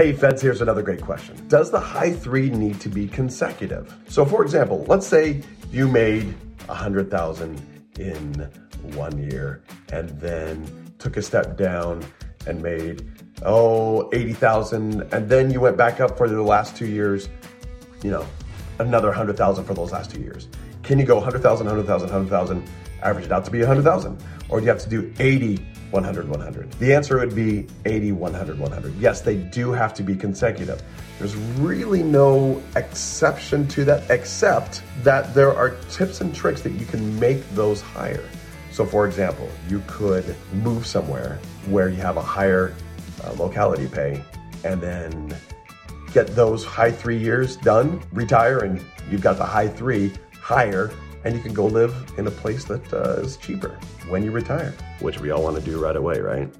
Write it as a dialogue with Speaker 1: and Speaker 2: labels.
Speaker 1: Hey Feds, here's another great question. Does the high three need to be consecutive? So for example, let's say you made a hundred thousand in one year and then took a step down and made oh 80,000 and then you went back up for the last 2 years, you know, another 100,000 for those last 2 years. Can you go 100,000 100,000 100,000 average it out to be 100,000 or do you have to do 80 100 100? The answer would be 80 100 100. Yes, they do have to be consecutive. There's really no exception to that except that there are tips and tricks that you can make those higher. So, for example, you could move somewhere where you have a higher uh, locality pay and then get those high three years done, retire, and you've got the high three higher, and you can go live in a place that uh, is cheaper when you retire, which we all want to do right away, right?